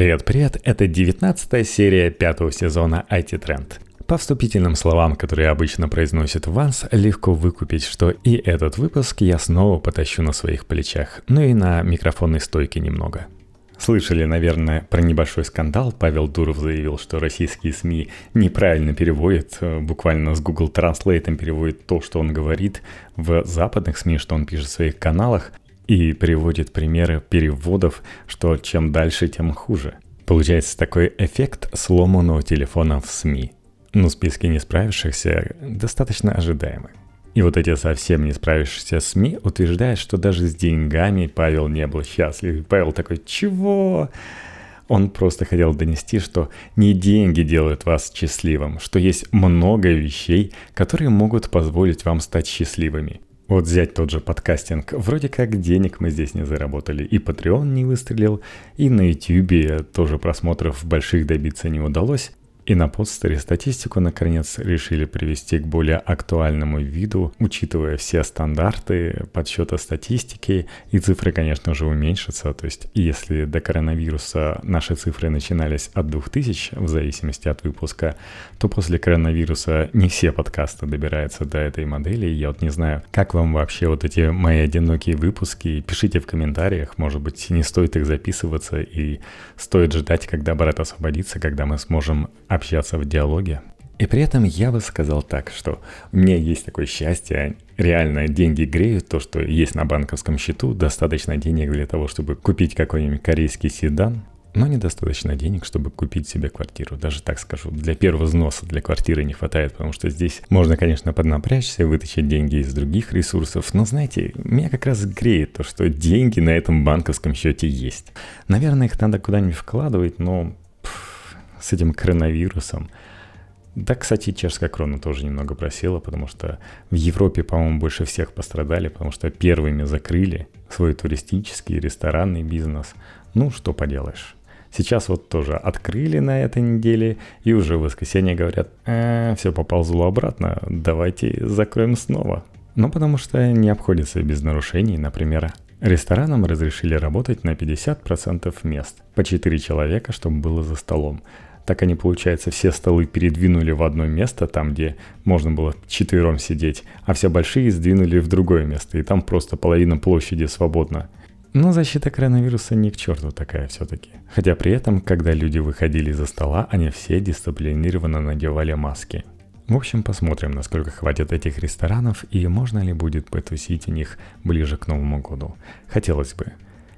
Привет-привет, это 19 серия пятого сезона IT Trend. По вступительным словам, которые обычно произносит Ванс, легко выкупить, что и этот выпуск я снова потащу на своих плечах, ну и на микрофонной стойке немного. Слышали, наверное, про небольшой скандал. Павел Дуров заявил, что российские СМИ неправильно переводят, э, буквально с Google Translate переводят то, что он говорит в западных СМИ, что он пишет в своих каналах и приводит примеры переводов, что чем дальше, тем хуже. Получается такой эффект сломанного телефона в СМИ. Но списки не справившихся достаточно ожидаемы. И вот эти совсем не справившиеся СМИ утверждают, что даже с деньгами Павел не был счастлив. Павел такой, чего? Он просто хотел донести, что не деньги делают вас счастливым, что есть много вещей, которые могут позволить вам стать счастливыми. Вот взять тот же подкастинг. Вроде как денег мы здесь не заработали. И Patreon не выстрелил, и на YouTube тоже просмотров больших добиться не удалось. И на подстере статистику наконец решили привести к более актуальному виду, учитывая все стандарты подсчета статистики, и цифры, конечно же, уменьшатся. То есть, если до коронавируса наши цифры начинались от 2000, в зависимости от выпуска, то после коронавируса не все подкасты добираются до этой модели. Я вот не знаю, как вам вообще вот эти мои одинокие выпуски. Пишите в комментариях, может быть, не стоит их записываться и стоит ждать, когда брат освободится, когда мы сможем общаться в диалоге. И при этом я бы сказал так, что у меня есть такое счастье, реально деньги греют, то, что есть на банковском счету, достаточно денег для того, чтобы купить какой-нибудь корейский седан, но недостаточно денег, чтобы купить себе квартиру. Даже так скажу, для первого взноса для квартиры не хватает, потому что здесь можно, конечно, поднапрячься, вытащить деньги из других ресурсов, но, знаете, меня как раз греет то, что деньги на этом банковском счете есть. Наверное, их надо куда-нибудь вкладывать, но с этим коронавирусом. Да, кстати, чешская крона тоже немного просела, потому что в Европе, по-моему, больше всех пострадали, потому что первыми закрыли свой туристический ресторанный бизнес. Ну, что поделаешь. Сейчас вот тоже открыли на этой неделе, и уже в воскресенье говорят, э, все поползло обратно, давайте закроем снова. Ну, потому что не обходится без нарушений, например, Ресторанам разрешили работать на 50% мест, по 4 человека, чтобы было за столом. Так они, получается, все столы передвинули в одно место, там, где можно было четвером сидеть, а все большие сдвинули в другое место, и там просто половина площади свободна. Но защита коронавируса не к черту такая все-таки. Хотя при этом, когда люди выходили за стола, они все дисциплинированно надевали маски. В общем, посмотрим, насколько хватит этих ресторанов и можно ли будет потусить у них ближе к Новому году. Хотелось бы.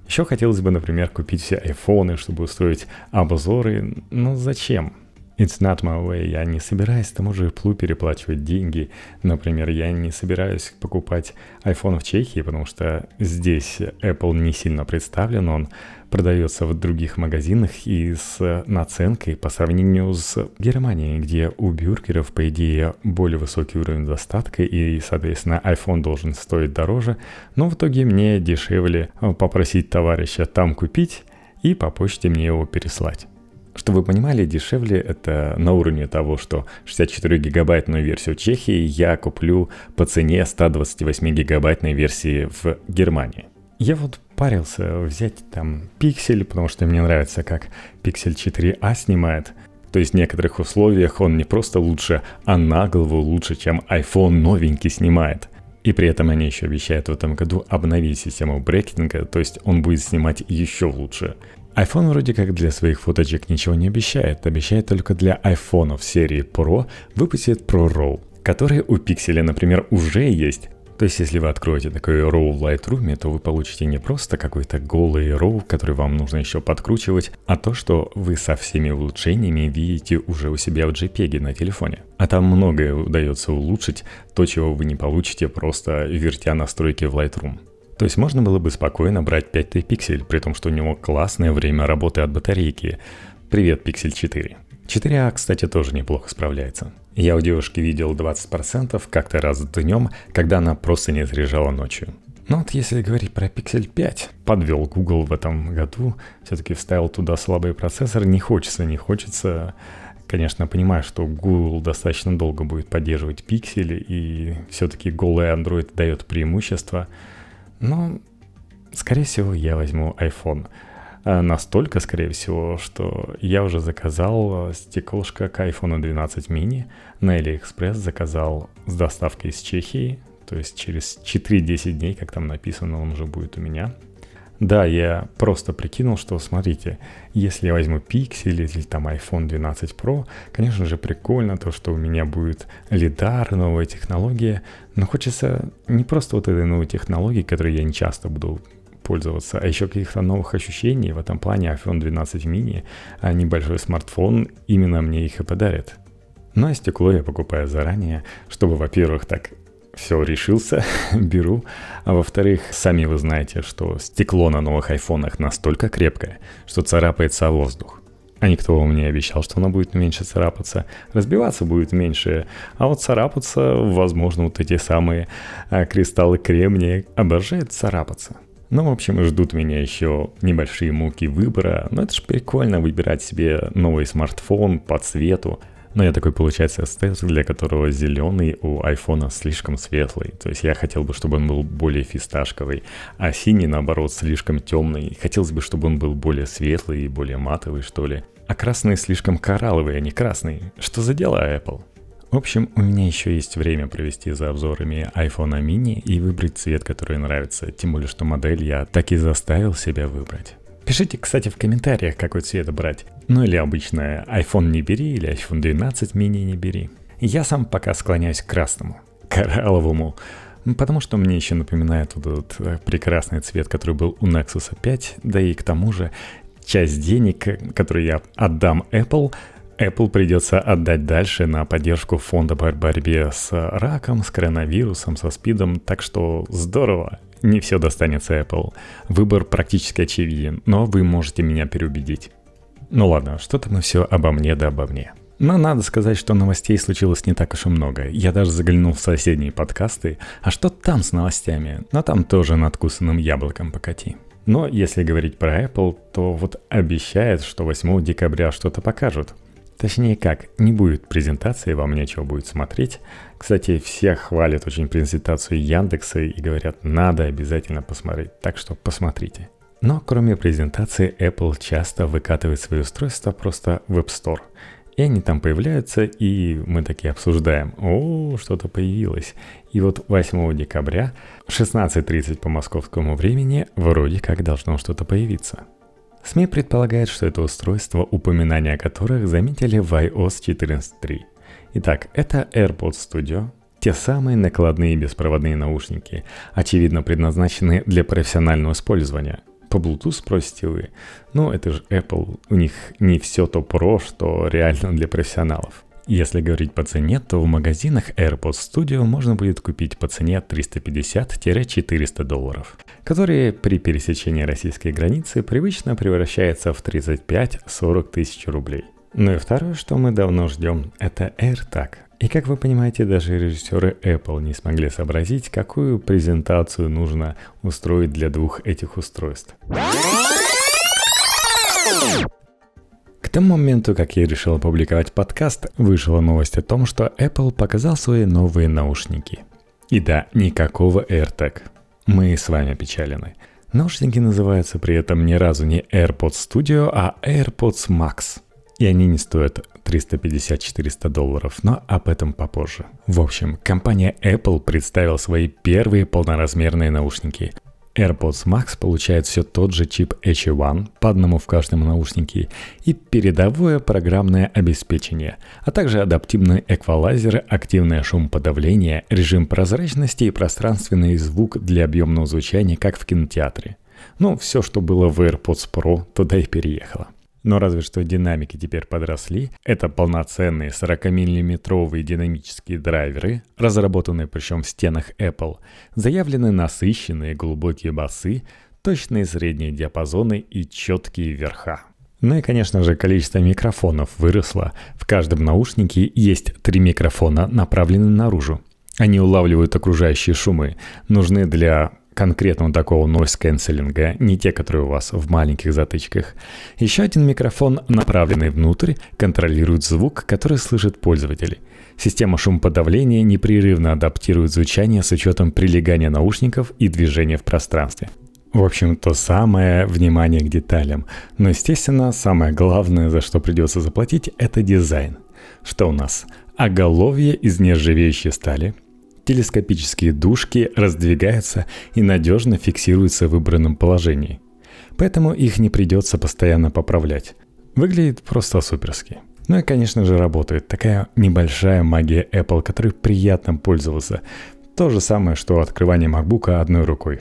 Еще хотелось бы, например, купить все айфоны, чтобы устроить обзоры. Но зачем? It's not my way. Я не собираюсь тому же Apple переплачивать деньги. Например, я не собираюсь покупать iPhone в Чехии, потому что здесь Apple не сильно представлен. Он продается в других магазинах и с наценкой по сравнению с Германией, где у бюргеров, по идее, более высокий уровень достатка и, соответственно, iPhone должен стоить дороже. Но в итоге мне дешевле попросить товарища там купить и по почте мне его переслать. Чтобы вы понимали, дешевле это на уровне того, что 64 гигабайтную версию Чехии я куплю по цене 128 гигабайтной версии в Германии. Я вот парился взять там пиксель, потому что мне нравится, как пиксель 4a снимает. То есть в некоторых условиях он не просто лучше, а на голову лучше, чем iPhone новенький снимает. И при этом они еще обещают в этом году обновить систему брекетинга, то есть он будет снимать еще лучше iPhone вроде как для своих фоточек ничего не обещает, обещает только для айфонов серии Pro выпустит Pro RAW, которые у Pixel, например, уже есть. То есть, если вы откроете такой RAW в Lightroom, то вы получите не просто какой-то голый RAW, который вам нужно еще подкручивать, а то, что вы со всеми улучшениями видите уже у себя в JPEG на телефоне. А там многое удается улучшить, то, чего вы не получите просто вертя настройки в Lightroom. То есть можно было бы спокойно брать 5T пиксель, при том, что у него классное время работы от батарейки. Привет, Pixel 4. 4А, кстати, тоже неплохо справляется. Я у девушки видел 20% как-то раз днем, когда она просто не заряжала ночью. Но вот если говорить про Pixel 5, подвел Google в этом году, все-таки вставил туда слабый процессор, не хочется, не хочется. Конечно, понимаю, что Google достаточно долго будет поддерживать пиксели, и все-таки голый Android дает преимущество – но, скорее всего, я возьму iPhone. А настолько, скорее всего, что я уже заказал э, стеклышко к iPhone 12 mini. На AliExpress, заказал с доставкой из Чехии, то есть через 4-10 дней, как там написано, он уже будет у меня. Да, я просто прикинул, что, смотрите, если я возьму Pixel или там iPhone 12 Pro, конечно же прикольно то, что у меня будет лидар, новая технология, но хочется не просто вот этой новой технологии, которой я не часто буду пользоваться, а еще каких-то новых ощущений. В этом плане iPhone 12 mini, а небольшой смартфон именно мне их и подарит. Ну а стекло я покупаю заранее, чтобы, во-первых, так все, решился, беру. А во-вторых, сами вы знаете, что стекло на новых айфонах настолько крепкое, что царапается воздух. А никто вам не обещал, что оно будет меньше царапаться. Разбиваться будет меньше, а вот царапаться, возможно, вот эти самые а, кристаллы кремния обожают царапаться. Ну, в общем, ждут меня еще небольшие муки выбора, но это же прикольно выбирать себе новый смартфон по цвету, но я такой, получается, эстет, для которого зеленый у айфона слишком светлый. То есть я хотел бы, чтобы он был более фисташковый, а синий, наоборот, слишком темный. Хотелось бы, чтобы он был более светлый и более матовый, что ли. А красный слишком коралловый, а не красный. Что за дело, Apple? В общем, у меня еще есть время провести за обзорами iPhone mini и выбрать цвет, который нравится. Тем более, что модель я так и заставил себя выбрать. Пишите, кстати, в комментариях, какой цвет брать. Ну или обычно iPhone не бери, или iPhone 12 mini не бери. Я сам пока склоняюсь к красному, коралловому, потому что мне еще напоминает вот этот э, прекрасный цвет, который был у Nexus 5, да и к тому же часть денег, которые я отдам Apple, Apple придется отдать дальше на поддержку фонда по борьбе с раком, с коронавирусом, со спидом, так что здорово не все достанется Apple. Выбор практически очевиден, но вы можете меня переубедить. Ну ладно, что-то мы все обо мне да обо мне. Но надо сказать, что новостей случилось не так уж и много. Я даже заглянул в соседние подкасты. А что там с новостями? Но там тоже надкусанным яблоком покати. Но если говорить про Apple, то вот обещает, что 8 декабря что-то покажут. Точнее как, не будет презентации, вам нечего будет смотреть. Кстати, все хвалят очень презентацию Яндекса и говорят, надо обязательно посмотреть, так что посмотрите. Но кроме презентации, Apple часто выкатывает свои устройства просто в App Store. И они там появляются, и мы такие обсуждаем, о, что-то появилось. И вот 8 декабря, 16.30 по московскому времени, вроде как должно что-то появиться. СМИ предполагают, что это устройство, упоминания о которых заметили в iOS 14.3. Итак, это AirPods Studio, те самые накладные беспроводные наушники, очевидно предназначенные для профессионального использования. По Bluetooth спросите вы, ну это же Apple, у них не все то про, что реально для профессионалов. Если говорить по цене, то в магазинах AirPods Studio можно будет купить по цене 350-400 долларов, которые при пересечении российской границы привычно превращаются в 35-40 тысяч рублей. Ну и второе, что мы давно ждем, это AirTag. И как вы понимаете, даже режиссеры Apple не смогли сообразить, какую презентацию нужно устроить для двух этих устройств. Тому моменту, как я решил опубликовать подкаст, вышла новость о том, что Apple показал свои новые наушники. И да, никакого AirTag. Мы с вами опечалены. Наушники называются при этом ни разу не AirPods Studio, а AirPods Max. И они не стоят 350-400 долларов, но об этом попозже. В общем, компания Apple представила свои первые полноразмерные наушники. AirPods Max получает все тот же чип HE1, по одному в каждом наушнике, и передовое программное обеспечение, а также адаптивный эквалайзер, активное шумоподавление, режим прозрачности и пространственный звук для объемного звучания, как в кинотеатре. Ну, все, что было в AirPods Pro, туда и переехало. Но разве что динамики теперь подросли. Это полноценные 40-миллиметровые динамические драйверы, разработанные причем в стенах Apple, заявлены насыщенные глубокие басы, точные средние диапазоны и четкие верха. Ну и, конечно же, количество микрофонов выросло. В каждом наушнике есть три микрофона, направленные наружу. Они улавливают окружающие шумы, нужны для конкретного такого noise cancelling, не те, которые у вас в маленьких затычках. Еще один микрофон, направленный внутрь, контролирует звук, который слышит пользователь. Система шумоподавления непрерывно адаптирует звучание с учетом прилегания наушников и движения в пространстве. В общем, то самое внимание к деталям. Но, естественно, самое главное, за что придется заплатить, это дизайн. Что у нас? Оголовье из нержавеющей стали. Телескопические дужки раздвигаются и надежно фиксируются в выбранном положении. Поэтому их не придется постоянно поправлять. Выглядит просто суперски. Ну и, конечно же, работает такая небольшая магия Apple, которой приятно пользоваться. То же самое, что открывание MacBook одной рукой.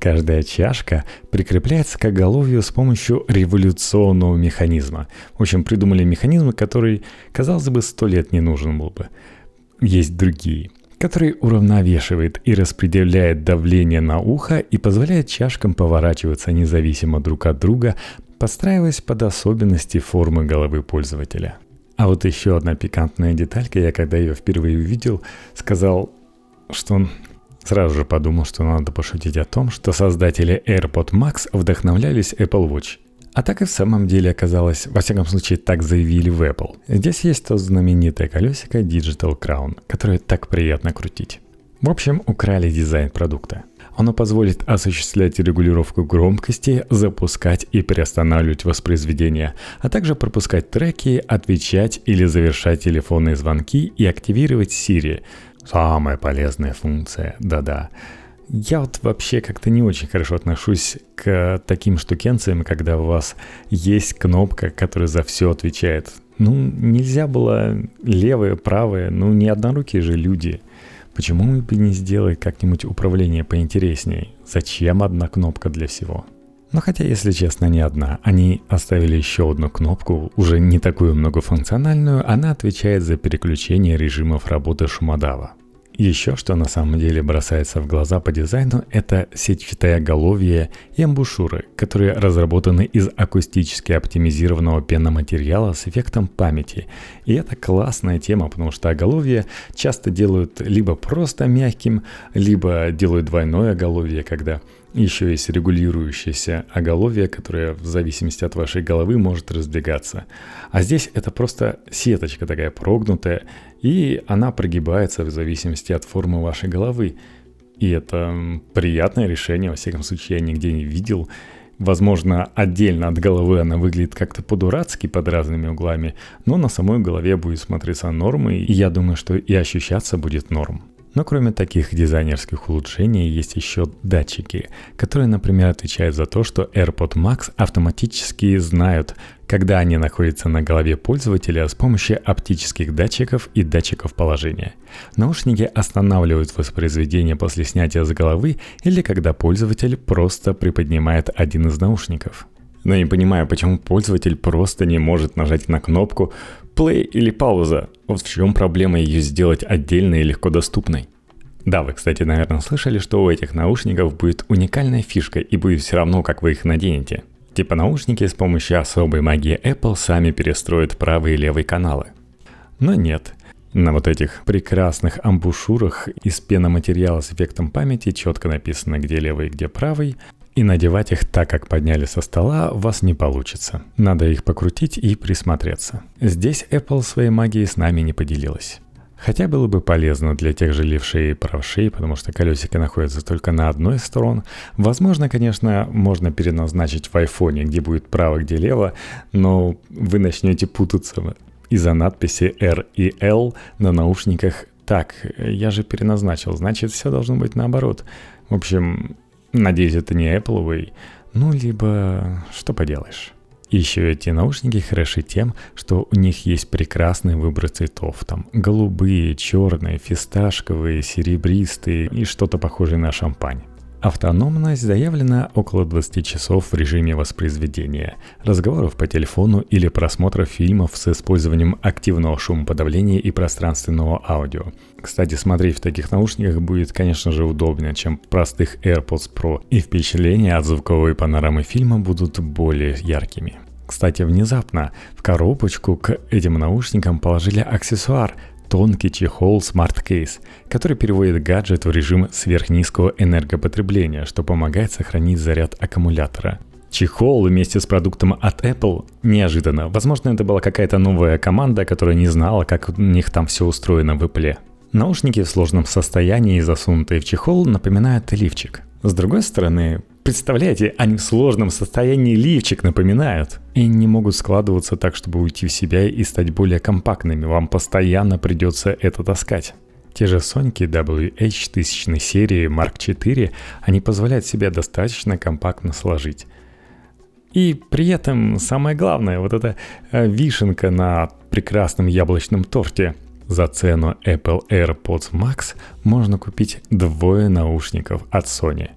Каждая чашка прикрепляется к оголовью с помощью революционного механизма. В общем, придумали механизм, который, казалось бы, сто лет не нужен был бы. Есть другие, который уравновешивает и распределяет давление на ухо и позволяет чашкам поворачиваться независимо друг от друга, подстраиваясь под особенности формы головы пользователя. А вот еще одна пикантная деталька, я когда ее впервые увидел, сказал, что он сразу же подумал, что надо пошутить о том, что создатели AirPod Max вдохновлялись Apple Watch. А так и в самом деле оказалось, во всяком случае так заявили в Apple. Здесь есть то знаменитое колесико Digital Crown, которое так приятно крутить. В общем, украли дизайн продукта. Оно позволит осуществлять регулировку громкости, запускать и приостанавливать воспроизведение, а также пропускать треки, отвечать или завершать телефонные звонки и активировать Siri. Самая полезная функция, да-да. Я вот вообще как-то не очень хорошо отношусь к таким штукенциям, когда у вас есть кнопка, которая за все отвечает. Ну, нельзя было левое, правое, ну, не однорукие же люди – Почему бы не сделать как-нибудь управление поинтереснее? Зачем одна кнопка для всего? Но хотя, если честно, не одна. Они оставили еще одну кнопку, уже не такую многофункциональную, она отвечает за переключение режимов работы шумодава. Еще что на самом деле бросается в глаза по дизайну, это сетчатое оголовье и амбушюры, которые разработаны из акустически оптимизированного пеноматериала с эффектом памяти. И это классная тема, потому что оголовье часто делают либо просто мягким, либо делают двойное оголовье, когда еще есть регулирующееся оголовье, которое в зависимости от вашей головы может раздвигаться. А здесь это просто сеточка такая прогнутая, и она прогибается в зависимости от формы вашей головы. И это приятное решение, во всяком случае, я нигде не видел. Возможно, отдельно от головы она выглядит как-то по-дурацки под разными углами, но на самой голове будет смотреться нормой, и я думаю, что и ощущаться будет норм. Но кроме таких дизайнерских улучшений есть еще датчики, которые, например, отвечают за то, что AirPod Max автоматически знают, когда они находятся на голове пользователя с помощью оптических датчиков и датчиков положения. Наушники останавливают воспроизведение после снятия с головы или когда пользователь просто приподнимает один из наушников. Но не понимаю, почему пользователь просто не может нажать на кнопку play или пауза. Вот в чем проблема ее сделать отдельной и легко доступной. Да, вы, кстати, наверное, слышали, что у этих наушников будет уникальная фишка и будет все равно, как вы их наденете. Типа наушники с помощью особой магии Apple сами перестроят правые и левые каналы. Но нет. На вот этих прекрасных амбушюрах из пеноматериала с эффектом памяти четко написано, где левый, где правый, и надевать их так, как подняли со стола, у вас не получится. Надо их покрутить и присмотреться. Здесь Apple своей магией с нами не поделилась. Хотя было бы полезно для тех же левшей и правшей, потому что колесико находится только на одной из сторон. Возможно, конечно, можно переназначить в айфоне, где будет право, где лево, но вы начнете путаться из-за надписи R и L на наушниках. Так, я же переназначил, значит, все должно быть наоборот. В общем, Надеюсь, это не Apple, ну, либо что поделаешь. Еще эти наушники хороши тем, что у них есть прекрасный выбор цветов. Там голубые, черные, фисташковые, серебристые и что-то похожее на шампань. Автономность заявлена около 20 часов в режиме воспроизведения, разговоров по телефону или просмотра фильмов с использованием активного шумоподавления и пространственного аудио. Кстати, смотреть в таких наушниках будет, конечно же, удобнее, чем простых AirPods Pro, и впечатления от звуковой панорамы фильма будут более яркими. Кстати, внезапно в коробочку к этим наушникам положили аксессуар, тонкий чехол Smart Case, который переводит гаджет в режим сверхнизкого энергопотребления, что помогает сохранить заряд аккумулятора. Чехол вместе с продуктом от Apple неожиданно. Возможно, это была какая-то новая команда, которая не знала, как у них там все устроено в Apple. Наушники в сложном состоянии, засунутые в чехол, напоминают лифчик. С другой стороны, Представляете, они в сложном состоянии лифчик напоминают. И не могут складываться так, чтобы уйти в себя и стать более компактными. Вам постоянно придется это таскать. Те же Соньки WH тысячной серии Mark IV, они позволяют себя достаточно компактно сложить. И при этом самое главное, вот эта э, вишенка на прекрасном яблочном торте. За цену Apple AirPods Max можно купить двое наушников от Sony.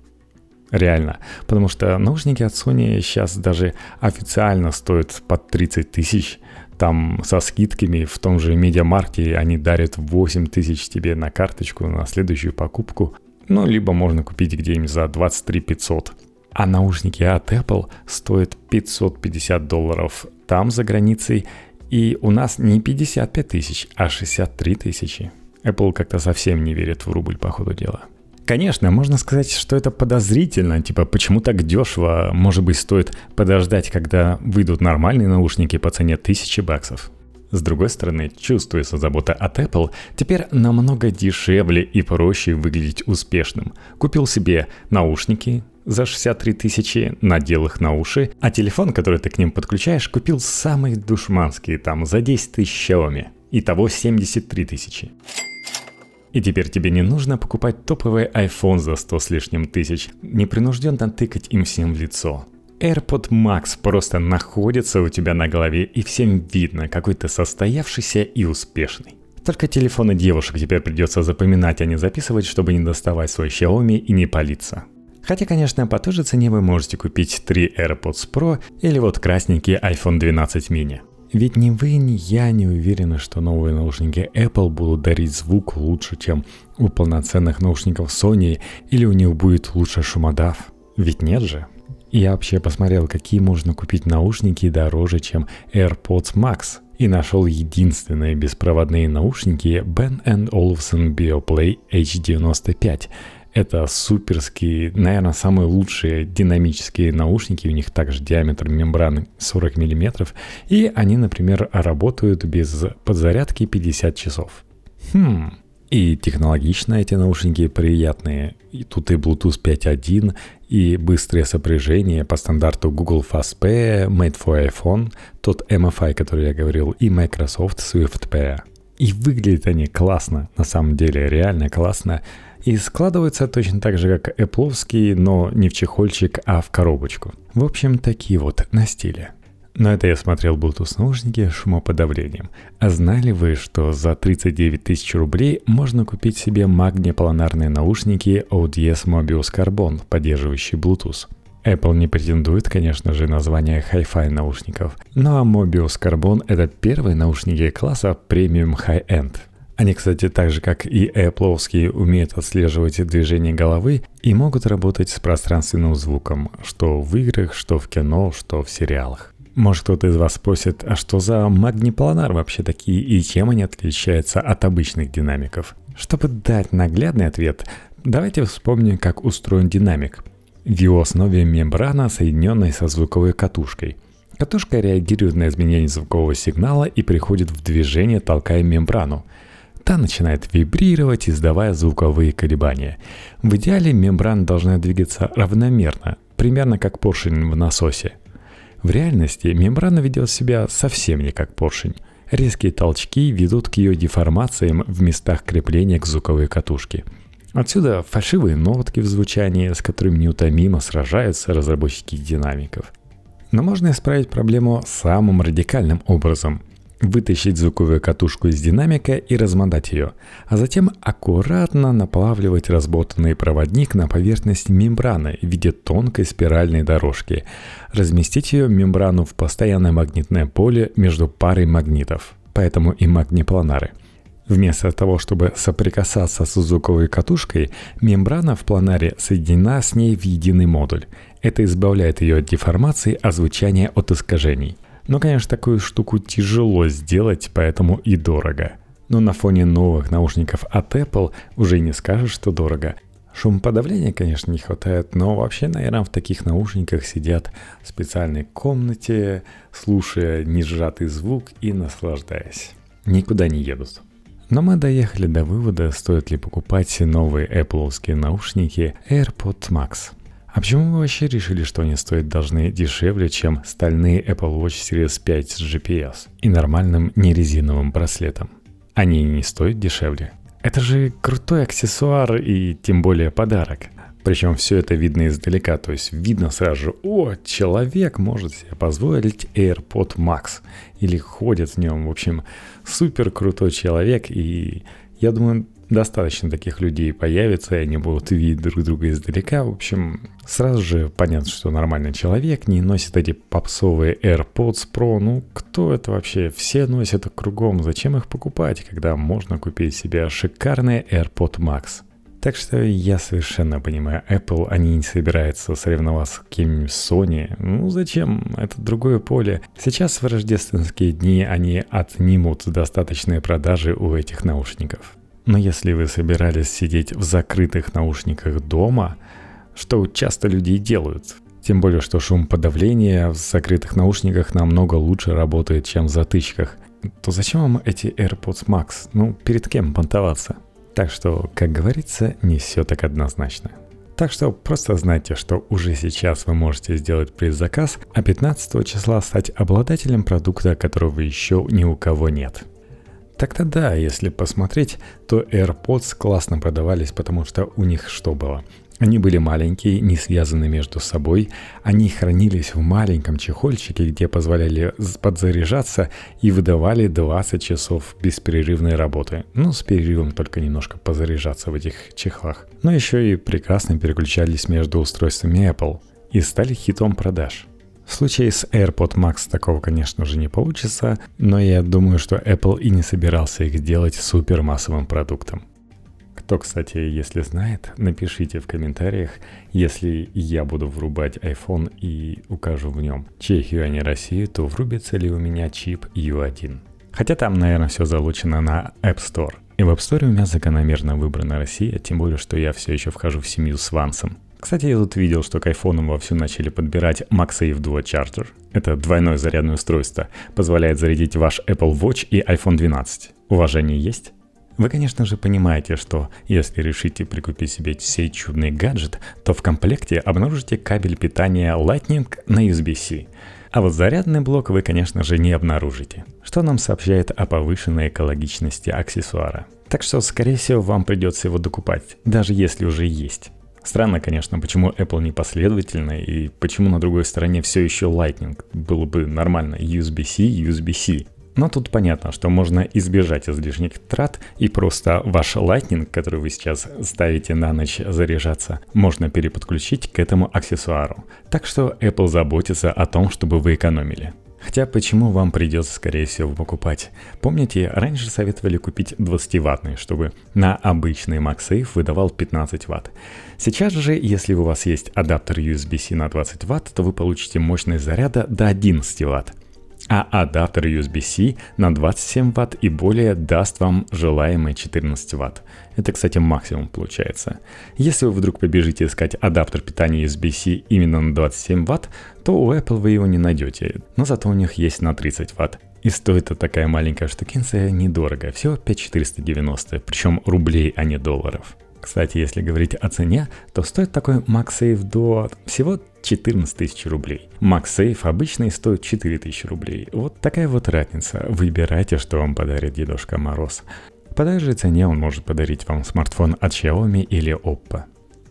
Реально. Потому что наушники от Sony сейчас даже официально стоят под 30 тысяч. Там со скидками в том же Медиамаркте они дарят 8 тысяч тебе на карточку на следующую покупку. Ну, либо можно купить где-нибудь за 23 500. А наушники от Apple стоят 550 долларов там за границей. И у нас не 55 тысяч, а 63 тысячи. Apple как-то совсем не верит в рубль, по ходу дела. Конечно, можно сказать, что это подозрительно, типа, почему так дешево? Может быть, стоит подождать, когда выйдут нормальные наушники по цене тысячи баксов. С другой стороны, чувствуется забота от Apple, теперь намного дешевле и проще выглядеть успешным. Купил себе наушники за 63 тысячи, надел их на уши, а телефон, который ты к ним подключаешь, купил самые душманские, там, за 10 тысяч Xiaomi. Итого 73 тысячи. И теперь тебе не нужно покупать топовый iPhone за 100 с лишним тысяч, непринужденно тыкать им всем в лицо. AirPod Max просто находится у тебя на голове и всем видно, какой ты состоявшийся и успешный. Только телефоны девушек теперь придется запоминать, а не записывать, чтобы не доставать свой Xiaomi и не палиться. Хотя, конечно, по той же цене вы можете купить 3 AirPods Pro или вот красненький iPhone 12 mini. Ведь ни вы, ни я не уверены, что новые наушники Apple будут дарить звук лучше, чем у полноценных наушников Sony, или у них будет лучше шумодав. Ведь нет же. Я вообще посмотрел, какие можно купить наушники дороже, чем AirPods Max, и нашел единственные беспроводные наушники Ben Olufsen BioPlay H95 – это суперские, наверное, самые лучшие динамические наушники. У них также диаметр мембраны 40 мм. И они, например, работают без подзарядки 50 часов. Хм, и технологично эти наушники приятные. И тут и Bluetooth 5.1, и быстрое сопряжение по стандарту Google FastPay, Made for iPhone, тот MFI, который я говорил, и Microsoft SwiftPay. И выглядят они классно, на самом деле реально классно. И складываются точно так же, как Apple, но не в чехольчик, а в коробочку. В общем, такие вот на стиле. Но это я смотрел Bluetooth наушники с шумоподавлением. А знали вы, что за 39 тысяч рублей можно купить себе магнепланарные наушники ODS Mobius Carbon, поддерживающие Bluetooth? Apple не претендует, конечно же, на звание Hi-Fi наушников, но а Mobius Carbon — это первые наушники класса Premium High-End — они, кстати, так же как и Apple, умеют отслеживать движение головы и могут работать с пространственным звуком, что в играх, что в кино, что в сериалах. Может кто-то из вас спросит, а что за магнипланар вообще такие и чем они отличаются от обычных динамиков? Чтобы дать наглядный ответ, давайте вспомним, как устроен динамик. В его основе мембрана, соединенная со звуковой катушкой. Катушка реагирует на изменение звукового сигнала и приходит в движение, толкая мембрану – Та начинает вибрировать, издавая звуковые колебания. В идеале мембрана должна двигаться равномерно, примерно как поршень в насосе. В реальности мембрана ведет себя совсем не как поршень. Резкие толчки ведут к ее деформациям в местах крепления к звуковой катушке. Отсюда фальшивые нотки в звучании, с которыми неутомимо сражаются разработчики динамиков. Но можно исправить проблему самым радикальным образом – вытащить звуковую катушку из динамика и размотать ее, а затем аккуратно наплавливать разботанный проводник на поверхность мембраны в виде тонкой спиральной дорожки, разместить ее мембрану в постоянное магнитное поле между парой магнитов, поэтому и магнипланары. Вместо того, чтобы соприкасаться с звуковой катушкой, мембрана в планаре соединена с ней в единый модуль. Это избавляет ее от деформации, а звучания от искажений – но, конечно, такую штуку тяжело сделать, поэтому и дорого. Но на фоне новых наушников от Apple уже не скажешь, что дорого. Шумоподавления, конечно, не хватает, но вообще, наверное, в таких наушниках сидят в специальной комнате, слушая несжатый звук и наслаждаясь. Никуда не едут. Но мы доехали до вывода, стоит ли покупать новые Apple наушники AirPods Max – А почему вы вообще решили, что они стоят должны дешевле, чем стальные Apple Watch Series 5 с GPS и нормальным нерезиновым браслетом? Они не стоят дешевле. Это же крутой аксессуар и тем более подарок. Причем все это видно издалека, то есть видно сразу же, о, человек может себе позволить AirPod Max или ходит в нем. В общем, супер крутой человек, и я думаю, достаточно таких людей появится, и они будут видеть друг друга издалека. В общем, сразу же понятно, что нормальный человек не носит эти попсовые AirPods Pro. Ну, кто это вообще? Все носят кругом. Зачем их покупать, когда можно купить себе шикарный AirPod Max? Так что я совершенно понимаю, Apple, они не собираются соревноваться с кем-нибудь Sony. Ну зачем? Это другое поле. Сейчас в рождественские дни они отнимут достаточные продажи у этих наушников. Но если вы собирались сидеть в закрытых наушниках дома, что часто люди и делают, тем более, что шум подавления в закрытых наушниках намного лучше работает, чем в затычках, то зачем вам эти AirPods Max? Ну, перед кем понтоваться? Так что, как говорится, не все так однозначно. Так что просто знайте, что уже сейчас вы можете сделать предзаказ, а 15 числа стать обладателем продукта, которого еще ни у кого нет – так-то да, если посмотреть, то AirPods классно продавались, потому что у них что было? Они были маленькие, не связаны между собой, они хранились в маленьком чехольчике, где позволяли подзаряжаться и выдавали 20 часов беспрерывной работы. Ну, с перерывом только немножко позаряжаться в этих чехлах. Но еще и прекрасно переключались между устройствами Apple и стали хитом продаж. В случае с AirPod Max такого, конечно же, не получится, но я думаю, что Apple и не собирался их делать супер массовым продуктом. Кто, кстати, если знает, напишите в комментариях, если я буду врубать iPhone и укажу в нем Чехию, а не Россию, то врубится ли у меня чип U1. Хотя там, наверное, все залучено на App Store. И в App Store у меня закономерно выбрана Россия, тем более, что я все еще вхожу в семью с Вансом. Кстати, я тут видел, что к айфонам вовсю начали подбирать MagSafe Duo Charger. Это двойное зарядное устройство, позволяет зарядить ваш Apple Watch и iPhone 12. Уважение есть? Вы, конечно же, понимаете, что если решите прикупить себе сей чудный гаджет, то в комплекте обнаружите кабель питания Lightning на USB-C. А вот зарядный блок вы, конечно же, не обнаружите, что нам сообщает о повышенной экологичности аксессуара. Так что, скорее всего, вам придется его докупать, даже если уже есть. Странно, конечно, почему Apple не последовательно и почему на другой стороне все еще Lightning. Было бы нормально USB-C, USB-C. Но тут понятно, что можно избежать излишних трат и просто ваш Lightning, который вы сейчас ставите на ночь заряжаться, можно переподключить к этому аксессуару. Так что Apple заботится о том, чтобы вы экономили. Хотя почему вам придется, скорее всего, покупать? Помните, раньше советовали купить 20-ваттный, чтобы на обычный MagSafe выдавал 15 Вт. Сейчас же, если у вас есть адаптер USB-C на 20 Вт, то вы получите мощность заряда до 11 Вт а адаптер USB-C на 27 Вт и более даст вам желаемые 14 Вт. Это, кстати, максимум получается. Если вы вдруг побежите искать адаптер питания USB-C именно на 27 Вт, то у Apple вы его не найдете, но зато у них есть на 30 Вт. И стоит такая маленькая штукенция недорого, всего 5490, причем рублей, а не долларов. Кстати, если говорить о цене, то стоит такой MagSafe до всего 14 тысяч рублей. MagSafe обычный стоит 4 тысячи рублей. Вот такая вот разница. Выбирайте, что вам подарит Дедушка Мороз. По той же цене он может подарить вам смартфон от Xiaomi или Oppo.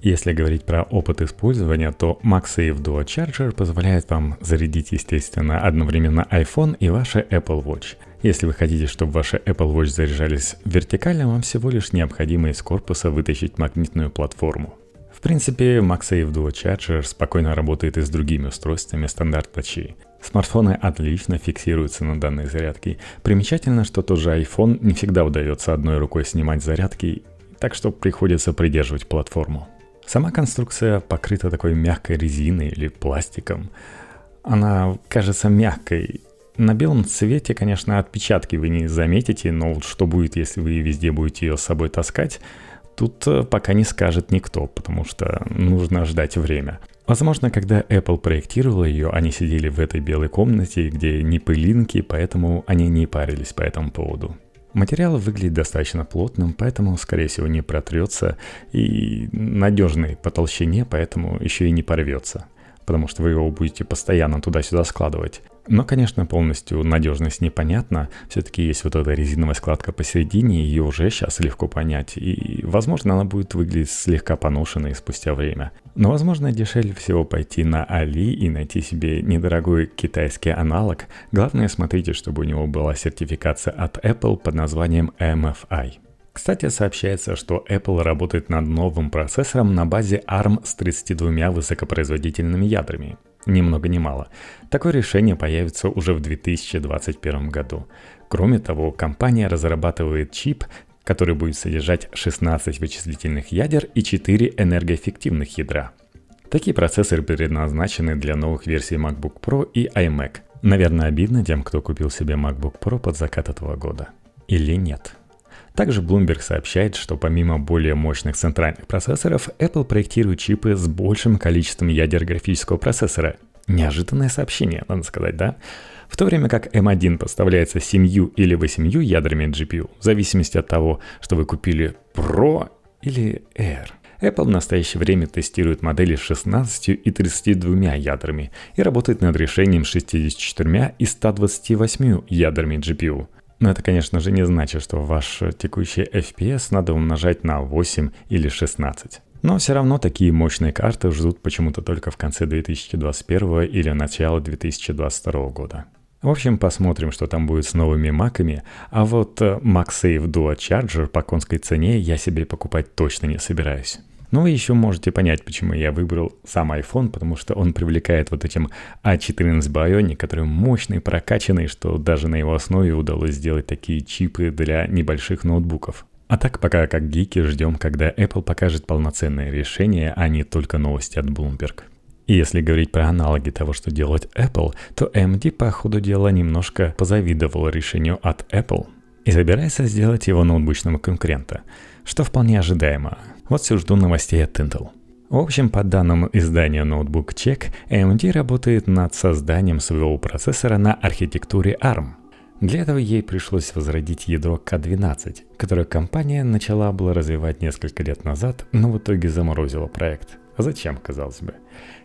Если говорить про опыт использования, то MagSafe Duo Charger позволяет вам зарядить, естественно, одновременно iPhone и ваши Apple Watch – если вы хотите, чтобы ваши Apple Watch заряжались вертикально, вам всего лишь необходимо из корпуса вытащить магнитную платформу. В принципе, MagSafe Duo Charger спокойно работает и с другими устройствами стандарта Qi. Смартфоны отлично фиксируются на данной зарядке. Примечательно, что тот же iPhone не всегда удается одной рукой снимать зарядки, так что приходится придерживать платформу. Сама конструкция покрыта такой мягкой резиной или пластиком. Она кажется мягкой, на белом цвете, конечно, отпечатки вы не заметите, но вот что будет, если вы везде будете ее с собой таскать, тут э, пока не скажет никто, потому что нужно ждать время. Возможно, когда Apple проектировала ее, они сидели в этой белой комнате, где не пылинки, поэтому они не парились по этому поводу. Материал выглядит достаточно плотным, поэтому, скорее всего, не протрется и надежный по толщине, поэтому еще и не порвется потому что вы его будете постоянно туда-сюда складывать. Но, конечно, полностью надежность непонятна. Все-таки есть вот эта резиновая складка посередине, ее уже сейчас легко понять. И, возможно, она будет выглядеть слегка поношенной спустя время. Но, возможно, дешевле всего пойти на Али и найти себе недорогой китайский аналог. Главное, смотрите, чтобы у него была сертификация от Apple под названием MFI. Кстати, сообщается, что Apple работает над новым процессором на базе ARM с 32 высокопроизводительными ядрами. Ни много ни мало. Такое решение появится уже в 2021 году. Кроме того, компания разрабатывает чип, который будет содержать 16 вычислительных ядер и 4 энергоэффективных ядра. Такие процессоры предназначены для новых версий MacBook Pro и iMac. Наверное, обидно тем, кто купил себе MacBook Pro под закат этого года. Или нет? Также Bloomberg сообщает, что помимо более мощных центральных процессоров, Apple проектирует чипы с большим количеством ядер графического процессора. Неожиданное сообщение, надо сказать, да? В то время как M1 поставляется с 7 или 8 ядрами GPU, в зависимости от того, что вы купили Pro или Air. Apple в настоящее время тестирует модели с 16 и 32 ядрами и работает над решением с 64 и 128 ядрами GPU – но это, конечно же, не значит, что ваш текущий FPS надо умножать на 8 или 16. Но все равно такие мощные карты ждут почему-то только в конце 2021 или начало 2022 года. В общем, посмотрим, что там будет с новыми маками. А вот э, MagSafe Duo Charger по конской цене я себе покупать точно не собираюсь. Но вы еще можете понять, почему я выбрал сам iPhone, потому что он привлекает вот этим A14 Bionic, который мощный, прокачанный, что даже на его основе удалось сделать такие чипы для небольших ноутбуков. А так пока как гики ждем, когда Apple покажет полноценное решение, а не только новости от Bloomberg. И если говорить про аналоги того, что делает Apple, то AMD по ходу дела немножко позавидовал решению от Apple и собирается сделать его ноутбучного конкурента, что вполне ожидаемо. Вот все жду новостей от Intel. В общем, по данным издания Notebook Check, AMD работает над созданием своего процессора на архитектуре ARM. Для этого ей пришлось возродить ядро K12, которое компания начала было развивать несколько лет назад, но в итоге заморозила проект. А зачем, казалось бы?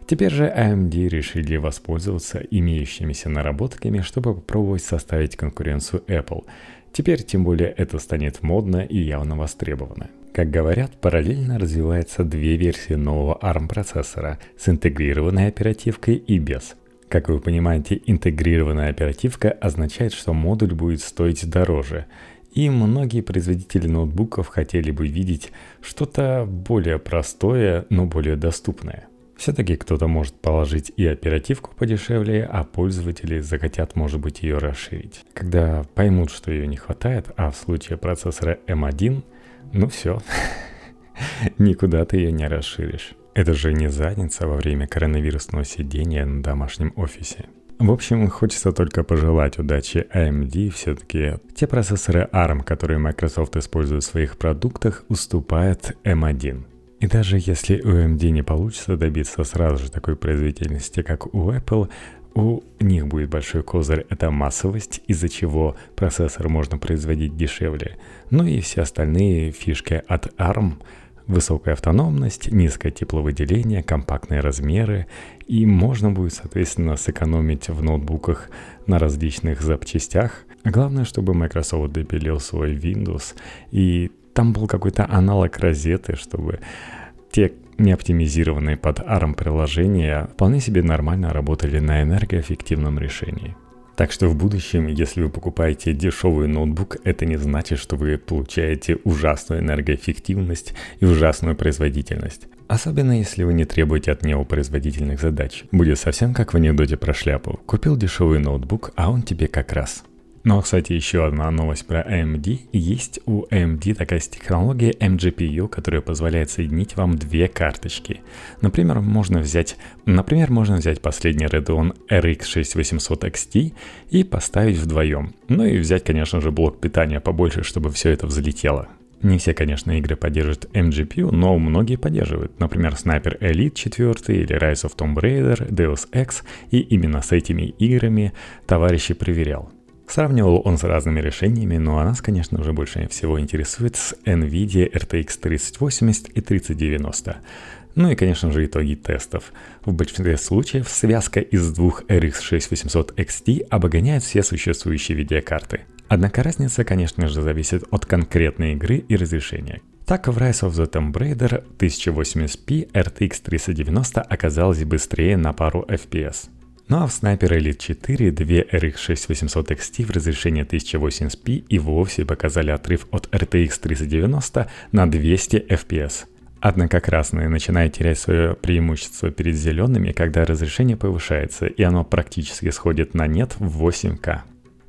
Теперь же AMD решили воспользоваться имеющимися наработками, чтобы попробовать составить конкуренцию Apple. Теперь тем более это станет модно и явно востребовано. Как говорят, параллельно развиваются две версии нового ARM-процессора с интегрированной оперативкой и без. Как вы понимаете, интегрированная оперативка означает, что модуль будет стоить дороже. И многие производители ноутбуков хотели бы видеть что-то более простое, но более доступное. Все-таки кто-то может положить и оперативку подешевле, а пользователи захотят, может быть, ее расширить. Когда поймут, что ее не хватает, а в случае процессора M1 ну все, никуда ты ее не расширишь. Это же не задница во время коронавирусного сидения на домашнем офисе. В общем, хочется только пожелать удачи AMD. Все-таки те процессоры ARM, которые Microsoft использует в своих продуктах, уступают M1. И даже если у AMD не получится добиться сразу же такой производительности, как у Apple, у них будет большой козырь – это массовость, из-за чего процессор можно производить дешевле. Ну и все остальные фишки от ARM – высокая автономность, низкое тепловыделение, компактные размеры, и можно будет, соответственно, сэкономить в ноутбуках на различных запчастях. Главное, чтобы Microsoft допилил свой Windows, и там был какой-то аналог розеты, чтобы те неоптимизированные под ARM приложения вполне себе нормально работали на энергоэффективном решении. Так что в будущем, если вы покупаете дешевый ноутбук, это не значит, что вы получаете ужасную энергоэффективность и ужасную производительность. Особенно если вы не требуете от него производительных задач. Будет совсем как в анекдоте про шляпу. Купил дешевый ноутбук, а он тебе как раз – ну а, кстати, еще одна новость про AMD. Есть у AMD такая технология MGPU, которая позволяет соединить вам две карточки. Например, можно взять, например, можно взять последний Radeon RX 6800 XT и поставить вдвоем. Ну и взять, конечно же, блок питания побольше, чтобы все это взлетело. Не все, конечно, игры поддерживают MGPU, но многие поддерживают. Например, Sniper Elite 4 или Rise of Tomb Raider, Deus Ex. И именно с этими играми товарищи проверял. Сравнивал он с разными решениями, но нас, конечно, уже больше всего интересует с NVIDIA RTX 3080 и 3090. Ну и, конечно же, итоги тестов. В большинстве случаев связка из двух RX 6800 XT обгоняет все существующие видеокарты. Однако разница, конечно же, зависит от конкретной игры и разрешения. Так в Rise of the Tomb Raider 1080p RTX 390 оказалась быстрее на пару FPS. Ну а в Sniper Elite 4 две RX 6800 XT в разрешении 1080p и вовсе показали отрыв от RTX 390 на 200 FPS. Однако красные начинают терять свое преимущество перед зелеными, когда разрешение повышается, и оно практически сходит на нет в 8К.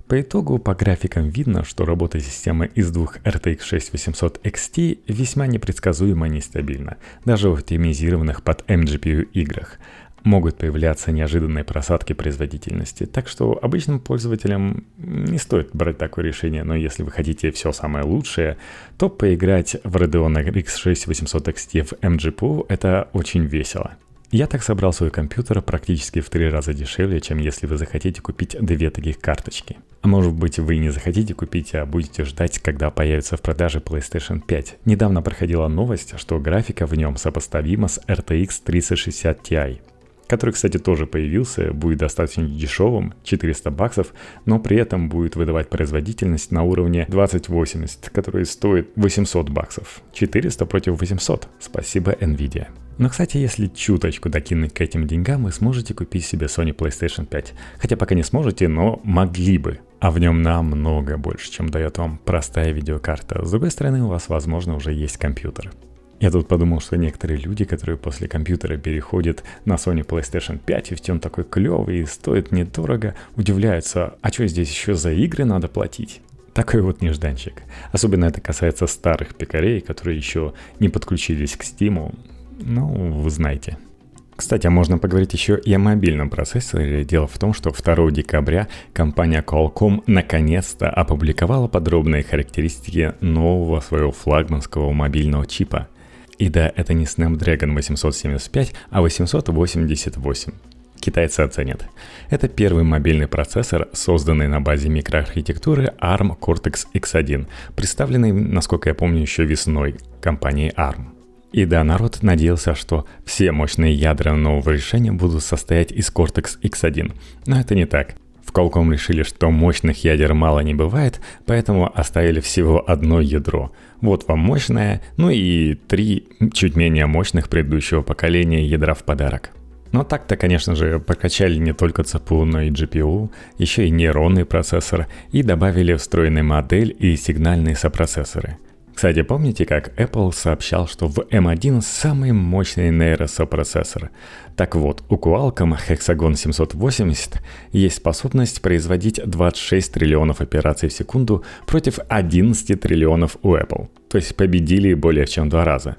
По итогу по графикам видно, что работа системы из двух RTX 6800 XT весьма непредсказуема и нестабильна, даже в оптимизированных под MGPU играх. Могут появляться неожиданные просадки производительности, так что обычным пользователям не стоит брать такое решение, но если вы хотите все самое лучшее, то поиграть в Radeon RX 6800 XT в MGPU это очень весело. Я так собрал свой компьютер практически в три раза дешевле, чем если вы захотите купить две таких карточки. А может быть вы не захотите купить, а будете ждать, когда появится в продаже PlayStation 5. Недавно проходила новость, что графика в нем сопоставима с RTX 3060 Ti который, кстати, тоже появился, будет достаточно дешевым, 400 баксов, но при этом будет выдавать производительность на уровне 2080, который стоит 800 баксов. 400 против 800. Спасибо Nvidia. Но, кстати, если чуточку докинуть к этим деньгам, вы сможете купить себе Sony PlayStation 5. Хотя пока не сможете, но могли бы. А в нем намного больше, чем дает вам простая видеокарта. С другой стороны, у вас, возможно, уже есть компьютер. Я тут подумал, что некоторые люди, которые после компьютера переходят на Sony PlayStation 5, и ведь он такой клевый и стоит недорого, удивляются, а что здесь еще за игры надо платить? Такой вот нежданчик. Особенно это касается старых пекарей, которые еще не подключились к Steam. Ну, вы знаете. Кстати, а можно поговорить еще и о мобильном процессоре. Дело в том, что 2 декабря компания Qualcomm наконец-то опубликовала подробные характеристики нового своего флагманского мобильного чипа. И да, это не Snapdragon 875, а 888 китайцы оценят. Это первый мобильный процессор, созданный на базе микроархитектуры ARM Cortex X1, представленный, насколько я помню, еще весной компанией ARM. И да, народ надеялся, что все мощные ядра нового решения будут состоять из Cortex X1. Но это не так. В Qualcomm решили, что мощных ядер мало не бывает, поэтому оставили всего одно ядро. Вот вам мощное, ну и три чуть менее мощных предыдущего поколения ядра в подарок. Но так-то, конечно же, прокачали не только CPU, но и GPU, еще и нейронный процессор и добавили встроенный модель и сигнальные сопроцессоры. Кстати, помните, как Apple сообщал, что в M1 самый мощный нейросопроцессор? Так вот, у Qualcomm Hexagon 780 есть способность производить 26 триллионов операций в секунду против 11 триллионов у Apple. То есть победили более чем два раза.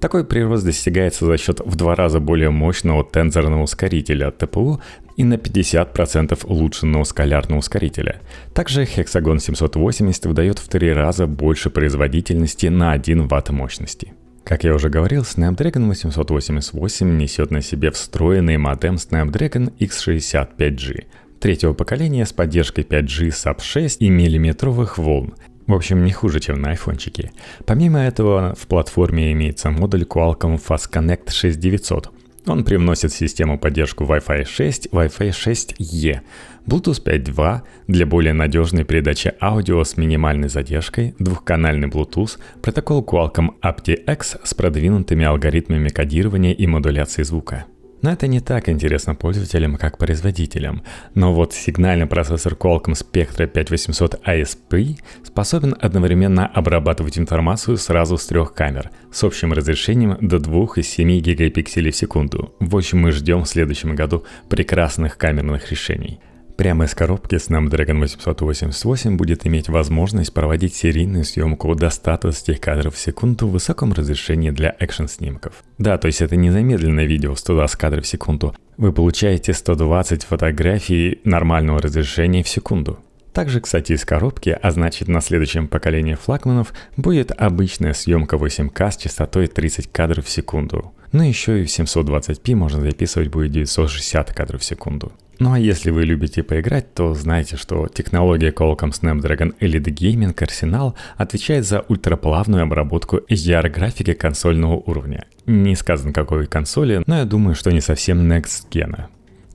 Такой прирост достигается за счет в два раза более мощного тензорного ускорителя от ТПУ и на 50% улучшенного скалярного ускорителя. Также Hexagon 780 выдает в три раза больше производительности на 1 Вт мощности. Как я уже говорил, Snapdragon 888 несет на себе встроенный модем Snapdragon X65G, третьего поколения с поддержкой 5G SAP6 и миллиметровых волн, в общем, не хуже, чем на айфончике. Помимо этого, в платформе имеется модуль Qualcomm Fast Connect 6900. Он привносит в систему поддержку Wi-Fi 6, Wi-Fi 6E, Bluetooth 5.2 для более надежной передачи аудио с минимальной задержкой, двухканальный Bluetooth, протокол Qualcomm aptX с продвинутыми алгоритмами кодирования и модуляции звука. Но это не так интересно пользователям, как производителям. Но вот сигнальный процессор Qualcomm Spectra 5800 ISP способен одновременно обрабатывать информацию сразу с трех камер с общим разрешением до 2,7 гигапикселей в секунду. В общем, мы ждем в следующем году прекрасных камерных решений. Прямо из коробки Snapdragon 888 будет иметь возможность проводить серийную съемку до 120 кадров в секунду в высоком разрешении для экшн-снимков. Да, то есть это не замедленное видео в 120 кадров в секунду. Вы получаете 120 фотографий нормального разрешения в секунду. Также, кстати, из коробки, а значит на следующем поколении флагманов, будет обычная съемка 8К с частотой 30 кадров в секунду. Но еще и в 720p можно записывать будет 960 кадров в секунду. Ну а если вы любите поиграть, то знайте, что технология Qualcomm Snapdragon Elite Gaming Arsenal отвечает за ультраплавную обработку HDR-графики консольного уровня. Не сказано какой консоли, но я думаю, что не совсем Next Gen.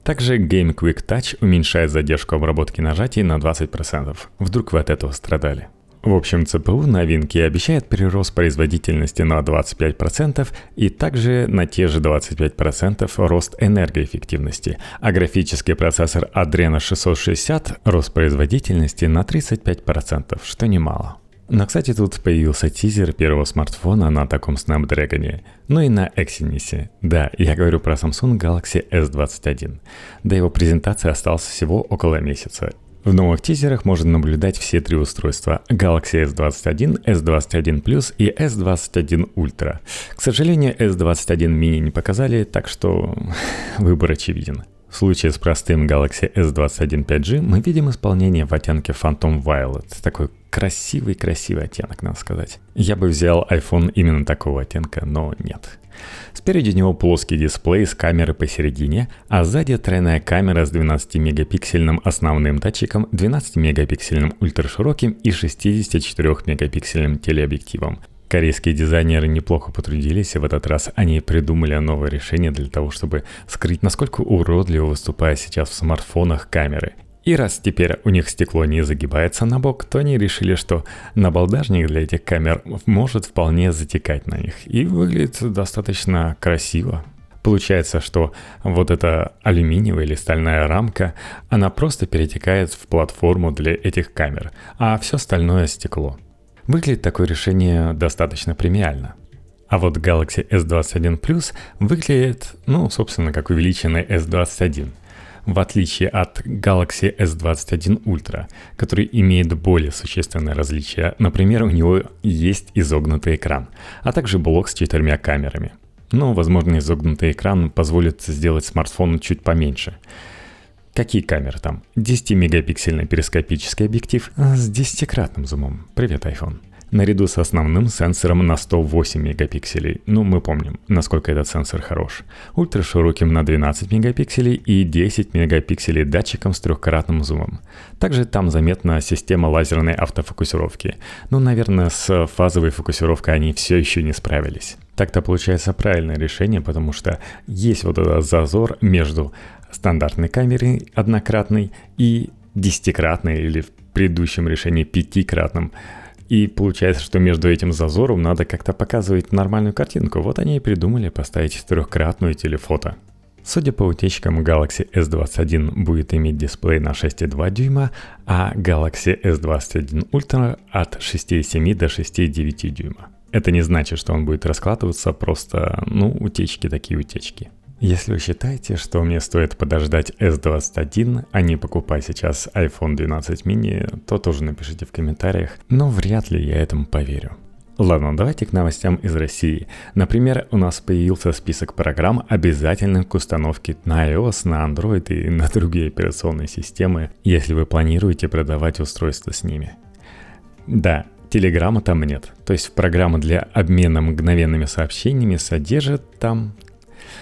Также Game Quick Touch уменьшает задержку обработки нажатий на 20%. Вдруг вы от этого страдали. В общем, ЦПУ новинки обещает прирост производительности на 25% и также на те же 25% рост энергоэффективности, а графический процессор Adreno 660 рост производительности на 35%, что немало. Но, кстати, тут появился тизер первого смартфона на таком Snapdragon, ну и на Exynos. Да, я говорю про Samsung Galaxy S21. До его презентации осталось всего около месяца, в новых тизерах можно наблюдать все три устройства Galaxy S21, S21 Plus и S21 Ultra. К сожалению, S21 mini не показали, так что выбор очевиден. В случае с простым Galaxy S21 5G мы видим исполнение в оттенке Phantom Violet. Такой красивый-красивый оттенок, надо сказать. Я бы взял iPhone именно такого оттенка, но нет. Спереди него плоский дисплей с камерой посередине, а сзади тройная камера с 12-мегапиксельным основным датчиком, 12-мегапиксельным ультрашироким и 64-мегапиксельным телеобъективом. Корейские дизайнеры неплохо потрудились, и в этот раз они придумали новое решение для того, чтобы скрыть, насколько уродливо выступает сейчас в смартфонах камеры. И раз теперь у них стекло не загибается на бок, то они решили, что набалдажник для этих камер может вполне затекать на них. И выглядит достаточно красиво. Получается, что вот эта алюминиевая или стальная рамка, она просто перетекает в платформу для этих камер, а все остальное стекло. Выглядит такое решение достаточно премиально. А вот Galaxy S21 Plus выглядит, ну, собственно, как увеличенный S21 – в отличие от Galaxy S21 Ultra, который имеет более существенное различие. Например, у него есть изогнутый экран, а также блок с четырьмя камерами. Но, возможно, изогнутый экран позволит сделать смартфон чуть поменьше. Какие камеры там? 10-мегапиксельный перископический объектив с 10-кратным зумом. Привет, iPhone наряду с основным сенсором на 108 мегапикселей. Ну, мы помним, насколько этот сенсор хорош. Ультрашироким на 12 мегапикселей и 10 мегапикселей датчиком с трехкратным зумом. Также там заметна система лазерной автофокусировки. Ну, наверное, с фазовой фокусировкой они все еще не справились. Так-то получается правильное решение, потому что есть вот этот зазор между стандартной камерой однократной и десятикратной или в предыдущем решении пятикратным и получается, что между этим зазором надо как-то показывать нормальную картинку. Вот они и придумали поставить трехкратную телефото. Судя по утечкам, Galaxy S21 будет иметь дисплей на 6,2 дюйма, а Galaxy S21 Ultra от 6,7 до 6,9 дюйма. Это не значит, что он будет раскладываться, просто, ну, утечки такие утечки. Если вы считаете, что мне стоит подождать S21, а не покупать сейчас iPhone 12 mini, то тоже напишите в комментариях, но вряд ли я этому поверю. Ладно, давайте к новостям из России. Например, у нас появился список программ, обязательных к установке на iOS, на Android и на другие операционные системы, если вы планируете продавать устройства с ними. Да, Телеграма там нет. То есть программа для обмена мгновенными сообщениями содержит там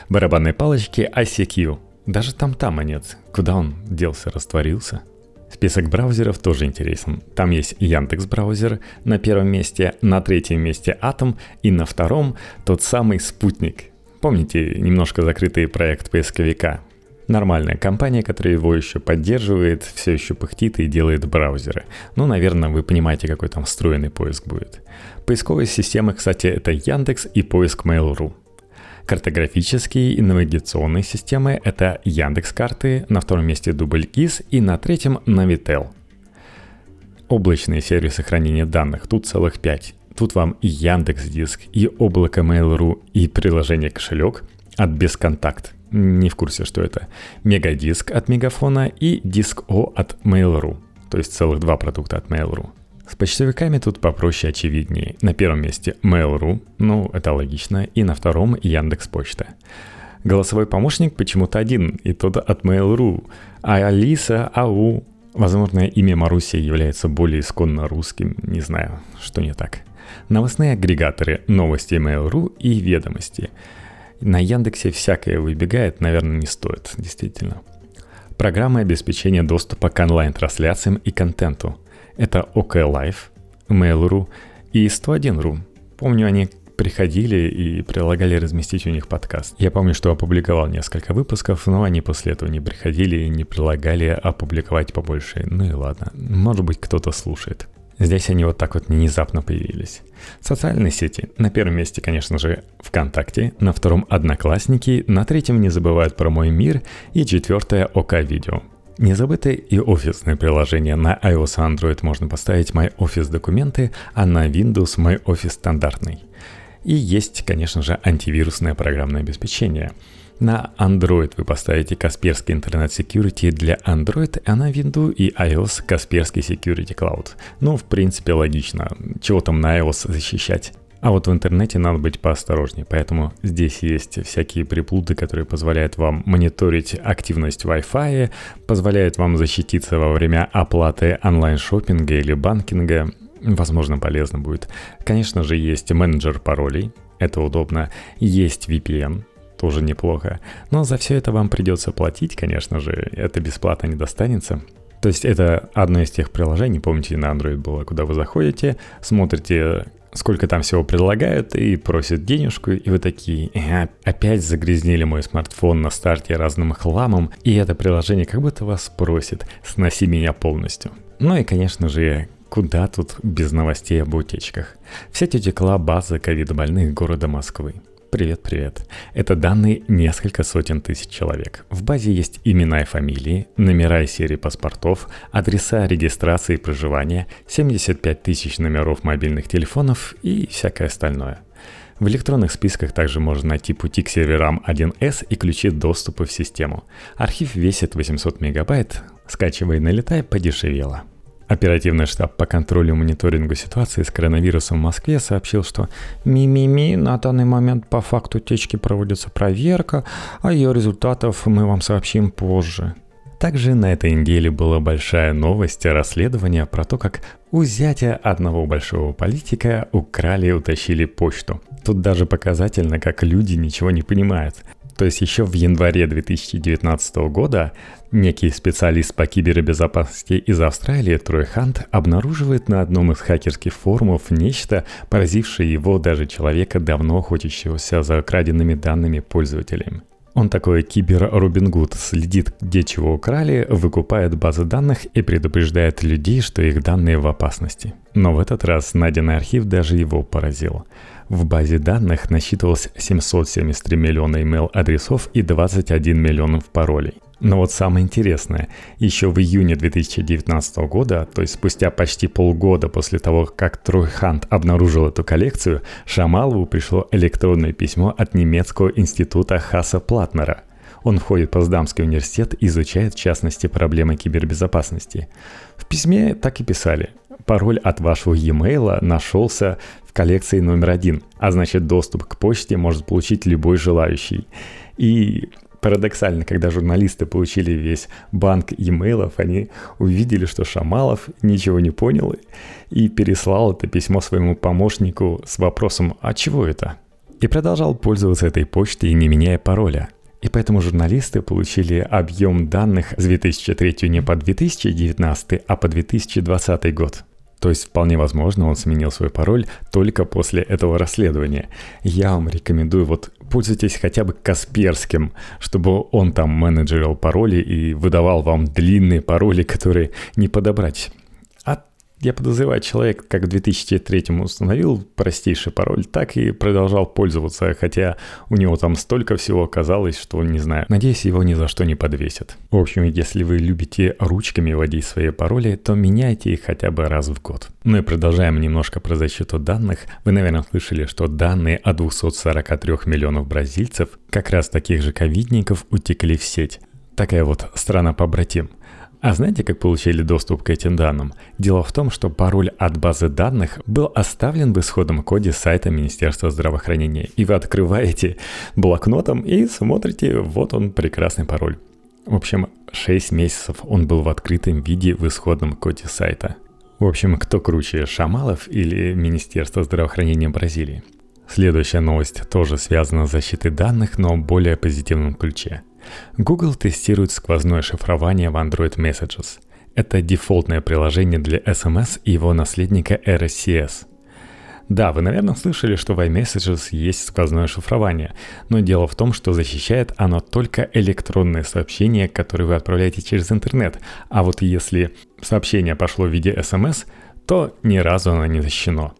барабанной палочки ICQ. Даже там тама нет. Куда он делся, растворился? Список браузеров тоже интересен. Там есть Яндекс браузер на первом месте, на третьем месте Атом и на втором тот самый Спутник. Помните немножко закрытый проект поисковика? Нормальная компания, которая его еще поддерживает, все еще пыхтит и делает браузеры. Ну, наверное, вы понимаете, какой там встроенный поиск будет. Поисковые системы, кстати, это Яндекс и поиск Mail.ru. Картографические и навигационные системы — это Яндекс карты, на втором месте DoubleKeys и на третьем Navitel. Облачные сервисы хранения данных, тут целых пять. Тут вам и Яндекс Диск, и облако Mail.ru, и приложение кошелек от Бесконтакт. Не в курсе, что это. Мегадиск от Мегафона и Диск О от Mail.ru. То есть целых два продукта от Mail.ru. С почтовиками тут попроще очевиднее. На первом месте Mail.ru, ну это логично, и на втором Яндекс Почта. Голосовой помощник почему-то один, и тот от Mail.ru. А Алиса, АУ, возможно, имя Маруси является более исконно русским, не знаю, что не так. Новостные агрегаторы, новости Mail.ru и ведомости. На Яндексе всякое выбегает, наверное, не стоит, действительно. программы обеспечения доступа к онлайн-трансляциям и контенту. Это OK Live, Mail.ru и 101.ru. Помню, они приходили и предлагали разместить у них подкаст. Я помню, что опубликовал несколько выпусков, но они после этого не приходили и не предлагали опубликовать побольше. Ну и ладно, может быть кто-то слушает. Здесь они вот так вот внезапно появились. Социальные сети. На первом месте, конечно же, ВКонтакте, на втором Одноклассники, на третьем не забывают про Мой мир и четвертое ОК Видео. Не забыты и офисные приложения. На iOS и Android можно поставить My Office документы, а на Windows My Office стандартный. И есть, конечно же, антивирусное программное обеспечение. На Android вы поставите Касперский Internet Security для Android, а на Windows и iOS Касперский Security Cloud. Ну, в принципе, логично. Чего там на iOS защищать? А вот в интернете надо быть поосторожнее, поэтому здесь есть всякие приплуды, которые позволяют вам мониторить активность Wi-Fi, позволяют вам защититься во время оплаты онлайн-шоппинга или банкинга, возможно, полезно будет. Конечно же, есть менеджер паролей, это удобно. Есть VPN, тоже неплохо. Но за все это вам придется платить, конечно же, это бесплатно не достанется. То есть это одно из тех приложений, помните, на Android было, куда вы заходите, смотрите, сколько там всего предлагают и просят денежку, и вы такие, э, опять загрязнили мой смартфон на старте разным хламом, и это приложение как будто вас просит, сноси меня полностью. Ну и, конечно же, Куда тут без новостей об утечках? Вся тетекла база ковид-больных города Москвы. Привет-привет. Это данные несколько сотен тысяч человек. В базе есть имена и фамилии, номера и серии паспортов, адреса регистрации и проживания, 75 тысяч номеров мобильных телефонов и всякое остальное. В электронных списках также можно найти пути к серверам 1С и ключи доступа в систему. Архив весит 800 мегабайт, скачивай и налетай подешевело. Оперативный штаб по контролю и мониторингу ситуации с коронавирусом в Москве сообщил, что «Ми-ми-ми, на данный момент по факту течки проводится проверка, а ее результатов мы вам сообщим позже». Также на этой неделе была большая новость расследования про то, как у зятя одного большого политика украли и утащили почту. Тут даже показательно, как люди ничего не понимают. То есть еще в январе 2019 года некий специалист по кибербезопасности из Австралии Трой Хант обнаруживает на одном из хакерских форумов нечто, поразившее его даже человека, давно охотящегося за краденными данными пользователями. Он такой кибер-Робин Гуд, следит, где чего украли, выкупает базы данных и предупреждает людей, что их данные в опасности. Но в этот раз найденный архив даже его поразил. В базе данных насчитывалось 773 миллиона email-адресов и 21 миллионов паролей. Но вот самое интересное, еще в июне 2019 года, то есть спустя почти полгода после того, как Трой Хант обнаружил эту коллекцию, Шамалову пришло электронное письмо от немецкого института Хаса Платнера. Он входит в Поздамский университет и изучает в частности проблемы кибербезопасности. В письме так и писали. Пароль от вашего e-mail нашелся в коллекции номер один, а значит доступ к почте может получить любой желающий. И парадоксально, когда журналисты получили весь банк имейлов, они увидели, что Шамалов ничего не понял и переслал это письмо своему помощнику с вопросом «А чего это?». И продолжал пользоваться этой почтой, не меняя пароля. И поэтому журналисты получили объем данных с 2003 не по 2019, а по 2020 год. То есть вполне возможно, он сменил свой пароль только после этого расследования. Я вам рекомендую, вот пользуйтесь хотя бы Касперским, чтобы он там менеджерил пароли и выдавал вам длинные пароли, которые не подобрать. Я подозреваю, человек как в 2003 установил простейший пароль, так и продолжал пользоваться, хотя у него там столько всего оказалось, что не знаю. Надеюсь, его ни за что не подвесят. В общем, если вы любите ручками вводить свои пароли, то меняйте их хотя бы раз в год. Ну и продолжаем немножко про защиту данных. Вы, наверное, слышали, что данные о 243 миллионов бразильцев, как раз таких же ковидников, утекли в сеть. Такая вот страна-побратим – а знаете, как получили доступ к этим данным? Дело в том, что пароль от базы данных был оставлен в исходном коде сайта Министерства здравоохранения. И вы открываете блокнотом и смотрите, вот он прекрасный пароль. В общем, 6 месяцев он был в открытом виде в исходном коде сайта. В общем, кто круче, Шамалов или Министерство здравоохранения Бразилии? Следующая новость тоже связана с защитой данных, но в более позитивном ключе – Google тестирует сквозное шифрование в Android Messages. Это дефолтное приложение для SMS и его наследника RSCS – да, вы, наверное, слышали, что в iMessages есть сквозное шифрование, но дело в том, что защищает оно только электронные сообщения, которые вы отправляете через интернет. А вот если сообщение пошло в виде SMS, то ни разу оно не защищено.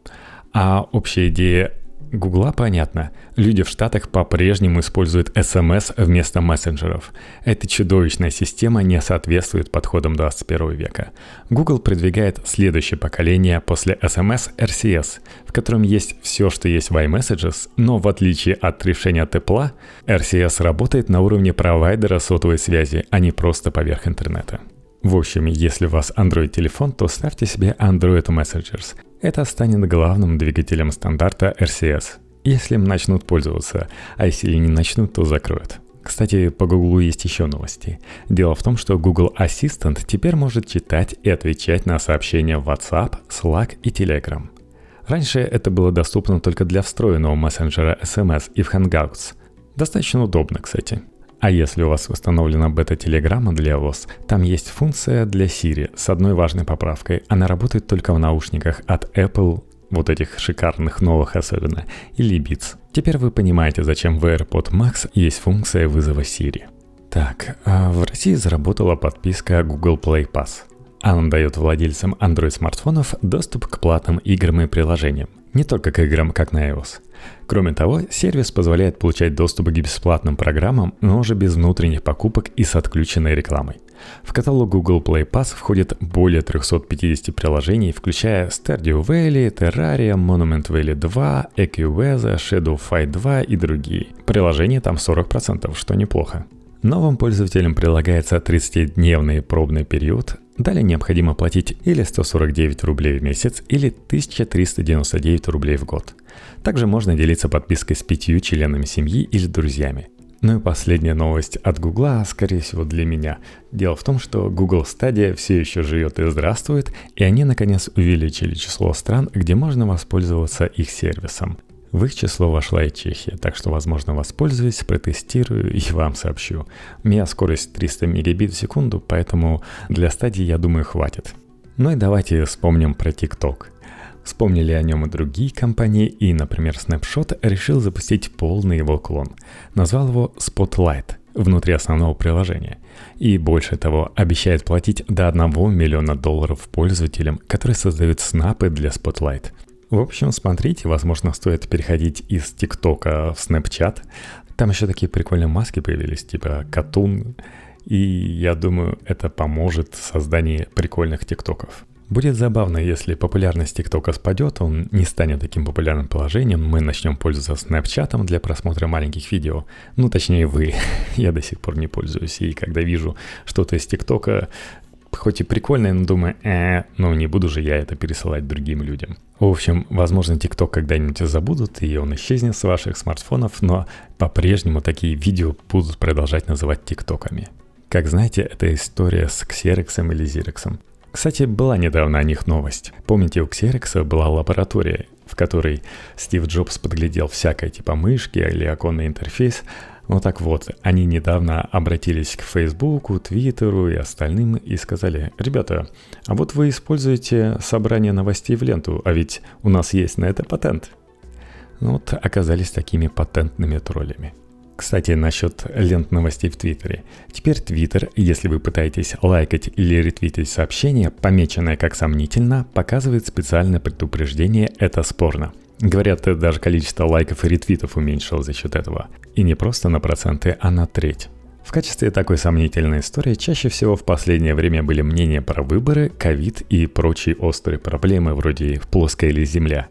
А общая идея Гугла понятно. Люди в Штатах по-прежнему используют SMS вместо мессенджеров. Эта чудовищная система не соответствует подходам 21 века. Google продвигает следующее поколение после SMS RCS, в котором есть все, что есть в iMessages, но в отличие от решения тепла, RCS работает на уровне провайдера сотовой связи, а не просто поверх интернета. В общем, если у вас Android-телефон, то ставьте себе Android Messengers. Это станет главным двигателем стандарта RCS, если им начнут пользоваться, а если не начнут, то закроют. Кстати, по Google есть еще новости. Дело в том, что Google Assistant теперь может читать и отвечать на сообщения в WhatsApp, Slack и Telegram. Раньше это было доступно только для встроенного мессенджера SMS и в Hangouts. Достаточно удобно, кстати. А если у вас установлена бета-телеграмма для iOS, там есть функция для Siri с одной важной поправкой. Она работает только в наушниках от Apple, вот этих шикарных новых особенно, или Beats. Теперь вы понимаете, зачем в AirPod Max есть функция вызова Siri. Так, а в России заработала подписка Google Play Pass. Она дает владельцам Android-смартфонов доступ к платным играм и приложениям. Не только к играм, как на iOS. Кроме того, сервис позволяет получать доступ к бесплатным программам, но уже без внутренних покупок и с отключенной рекламой. В каталог Google Play Pass входит более 350 приложений, включая Stardew Valley, Terraria, Monument Valley 2, AccuWeather, Shadow Fight 2 и другие. Приложений там 40%, что неплохо. Новым пользователям прилагается 30-дневный пробный период, Далее необходимо платить или 149 рублей в месяц, или 1399 рублей в год. Также можно делиться подпиской с пятью членами семьи или друзьями. Ну и последняя новость от Гугла, скорее всего для меня. Дело в том, что Google Stadia все еще живет и здравствует, и они наконец увеличили число стран, где можно воспользоваться их сервисом. В их число вошла и Чехия, так что, возможно, воспользуюсь, протестирую и вам сообщу. У меня скорость 300 мегабит в секунду, поэтому для стадии, я думаю, хватит. Ну и давайте вспомним про TikTok. Вспомнили о нем и другие компании, и, например, Snapshot решил запустить полный его клон. Назвал его Spotlight внутри основного приложения. И больше того, обещает платить до 1 миллиона долларов пользователям, которые создают снапы для Spotlight. В общем, смотрите, возможно, стоит переходить из ТикТока в Snapchat. Там еще такие прикольные маски появились, типа Катун. И я думаю, это поможет в прикольных ТикТоков. Будет забавно, если популярность ТикТока спадет, он не станет таким популярным положением, мы начнем пользоваться Снэпчатом для просмотра маленьких видео. Ну, точнее, вы. Я до сих пор не пользуюсь. И когда вижу что-то из ТикТока, хоть и прикольное, но думаю, э, ну не буду же я это пересылать другим людям. В общем, возможно, TikTok когда-нибудь забудут, и он исчезнет с ваших смартфонов, но по-прежнему такие видео будут продолжать называть ТикТоками. Как знаете, это история с Xerox или Xerox. Кстати, была недавно о них новость. Помните, у Xerox была лаборатория, в которой Стив Джобс подглядел всякое типа мышки или оконный интерфейс, ну так вот, они недавно обратились к Фейсбуку, Твиттеру и остальным и сказали, ребята, а вот вы используете собрание новостей в ленту, а ведь у нас есть на это патент. Ну вот оказались такими патентными троллями. Кстати, насчет лент новостей в Твиттере. Теперь Твиттер, если вы пытаетесь лайкать или ретвитить сообщение, помеченное как сомнительно, показывает специальное предупреждение «это спорно». Говорят, даже количество лайков и ретвитов уменьшилось за счет этого. И не просто на проценты, а на треть. В качестве такой сомнительной истории чаще всего в последнее время были мнения про выборы, ковид и прочие острые проблемы вроде плоская или земля.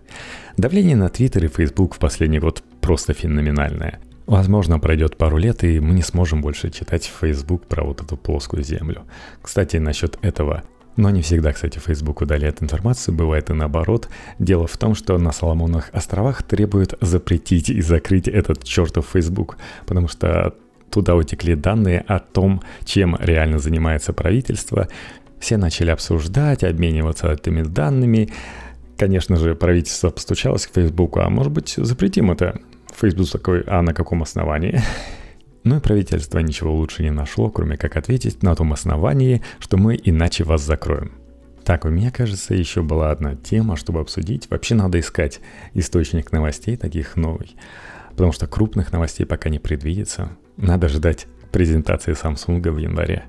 Давление на Твиттер и Фейсбук в последний год просто феноменальное. Возможно, пройдет пару лет, и мы не сможем больше читать в Facebook про вот эту плоскую землю. Кстати, насчет этого. Но не всегда, кстати, Facebook удаляет информацию, бывает и наоборот. Дело в том, что на Соломонных островах требуют запретить и закрыть этот чертов Facebook, потому что туда утекли данные о том, чем реально занимается правительство. Все начали обсуждать, обмениваться этими данными. Конечно же, правительство постучалось к Facebook, а может быть запретим это? Facebook такой, а на каком основании? Но и правительство ничего лучше не нашло, кроме как ответить на том основании, что мы иначе вас закроем. Так, у меня, кажется, еще была одна тема, чтобы обсудить. Вообще надо искать источник новостей таких новый, потому что крупных новостей пока не предвидится. Надо ждать презентации Samsung в январе.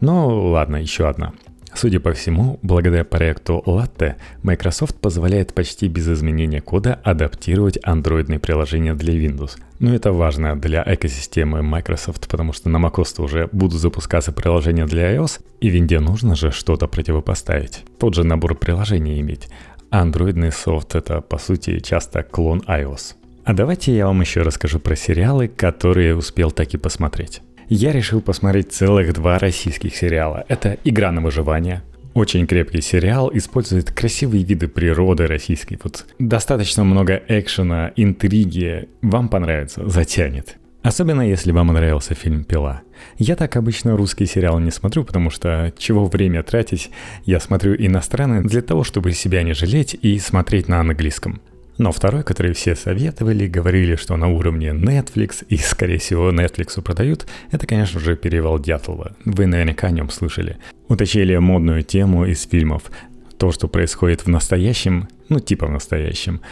Ну ладно, еще одна. Судя по всему, благодаря проекту Latte, Microsoft позволяет почти без изменения кода адаптировать андроидные приложения для Windows. Но это важно для экосистемы Microsoft, потому что на macOS уже будут запускаться приложения для iOS, и винде нужно же что-то противопоставить. Тот же набор приложений иметь. андроидный софт это по сути часто клон iOS. А давайте я вам еще расскажу про сериалы, которые успел так и посмотреть я решил посмотреть целых два российских сериала. Это «Игра на выживание», очень крепкий сериал, использует красивые виды природы российской. Вот достаточно много экшена, интриги. Вам понравится, затянет. Особенно если вам нравился фильм «Пила». Я так обычно русский сериал не смотрю, потому что чего время тратить, я смотрю иностранный для того, чтобы себя не жалеть и смотреть на английском. Но второй, который все советовали, говорили, что на уровне Netflix, и, скорее всего, Netflix продают, это, конечно же, «Перевал Дятлова». Вы наверняка о нем слышали. Уточнили модную тему из фильмов. То, что происходит в настоящем, ну типа в настоящем,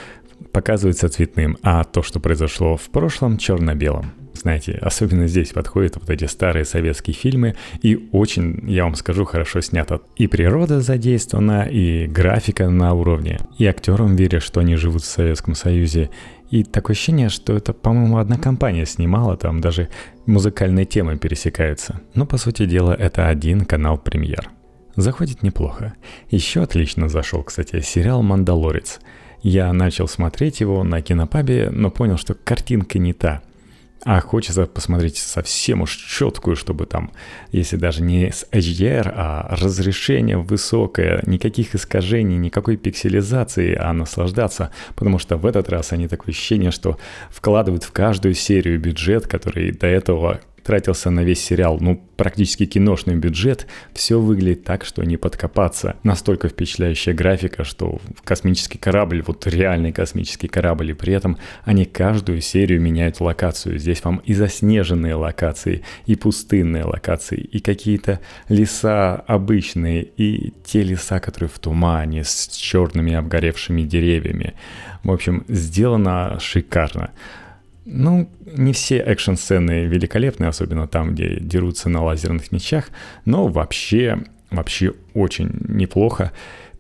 показывается цветным, а то, что произошло в прошлом, черно-белым. Знаете, особенно здесь подходят вот эти старые советские фильмы, и очень, я вам скажу, хорошо снято. И природа задействована, и графика на уровне, и актерам верят, что они живут в Советском Союзе. И такое ощущение, что это, по-моему, одна компания снимала, там даже музыкальные темы пересекаются. Но, по сути дела, это один канал премьер. Заходит неплохо. Еще отлично зашел, кстати, сериал «Мандалорец». Я начал смотреть его на кинопабе, но понял, что картинка не та – а хочется посмотреть совсем уж четкую, чтобы там, если даже не с HDR, а разрешение высокое, никаких искажений, никакой пикселизации, а наслаждаться. Потому что в этот раз они такое ощущение, что вкладывают в каждую серию бюджет, который до этого тратился на весь сериал, ну, практически киношный бюджет, все выглядит так, что не подкопаться. Настолько впечатляющая графика, что космический корабль, вот реальный космический корабль, и при этом они каждую серию меняют локацию. Здесь вам и заснеженные локации, и пустынные локации, и какие-то леса обычные, и те леса, которые в тумане, с черными обгоревшими деревьями. В общем, сделано шикарно. Ну, не все экшн-сцены великолепны, особенно там, где дерутся на лазерных мечах, но вообще, вообще очень неплохо.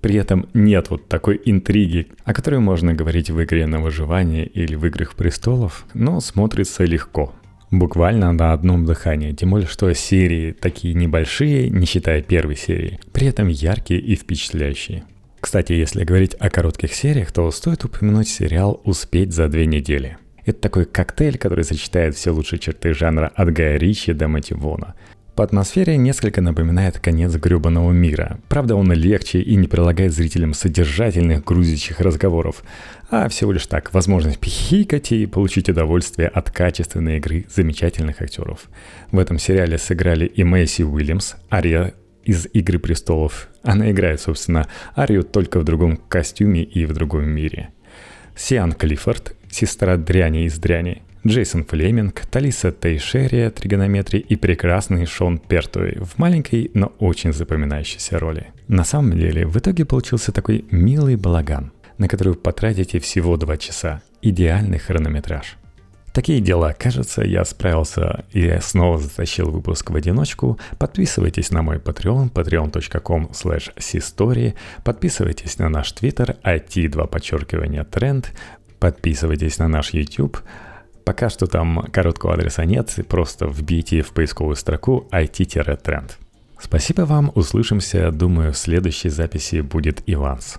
При этом нет вот такой интриги, о которой можно говорить в игре на выживание или в играх престолов, но смотрится легко. Буквально на одном дыхании, тем более, что серии такие небольшие, не считая первой серии, при этом яркие и впечатляющие. Кстати, если говорить о коротких сериях, то стоит упомянуть сериал «Успеть за две недели». Это такой коктейль, который сочетает все лучшие черты жанра от Гая Ричи до Мэтью Вона. По атмосфере несколько напоминает конец гребаного мира. Правда, он легче и не прилагает зрителям содержательных грузящих разговоров, а всего лишь так, возможность пихикать и получить удовольствие от качественной игры замечательных актеров. В этом сериале сыграли и Мэйси Уильямс, Ария из «Игры престолов». Она играет, собственно, Арию только в другом костюме и в другом мире. Сиан Клиффорд, сестра дряни из дряни, Джейсон Флеминг, Талиса Тейшерия, тригонометрии и прекрасный Шон Пертуэй в маленькой, но очень запоминающейся роли. На самом деле, в итоге получился такой милый балаган, на который вы потратите всего два часа. Идеальный хронометраж. Такие дела. Кажется, я справился и снова затащил выпуск в одиночку. Подписывайтесь на мой Patreon, patreon.com slash Подписывайтесь на наш Twitter, IT2 подчеркивание тренд. Подписывайтесь на наш YouTube. Пока что там короткого адреса нет, просто вбейте в поисковую строку IT-тренд. Спасибо вам, услышимся, думаю, в следующей записи будет Иванс.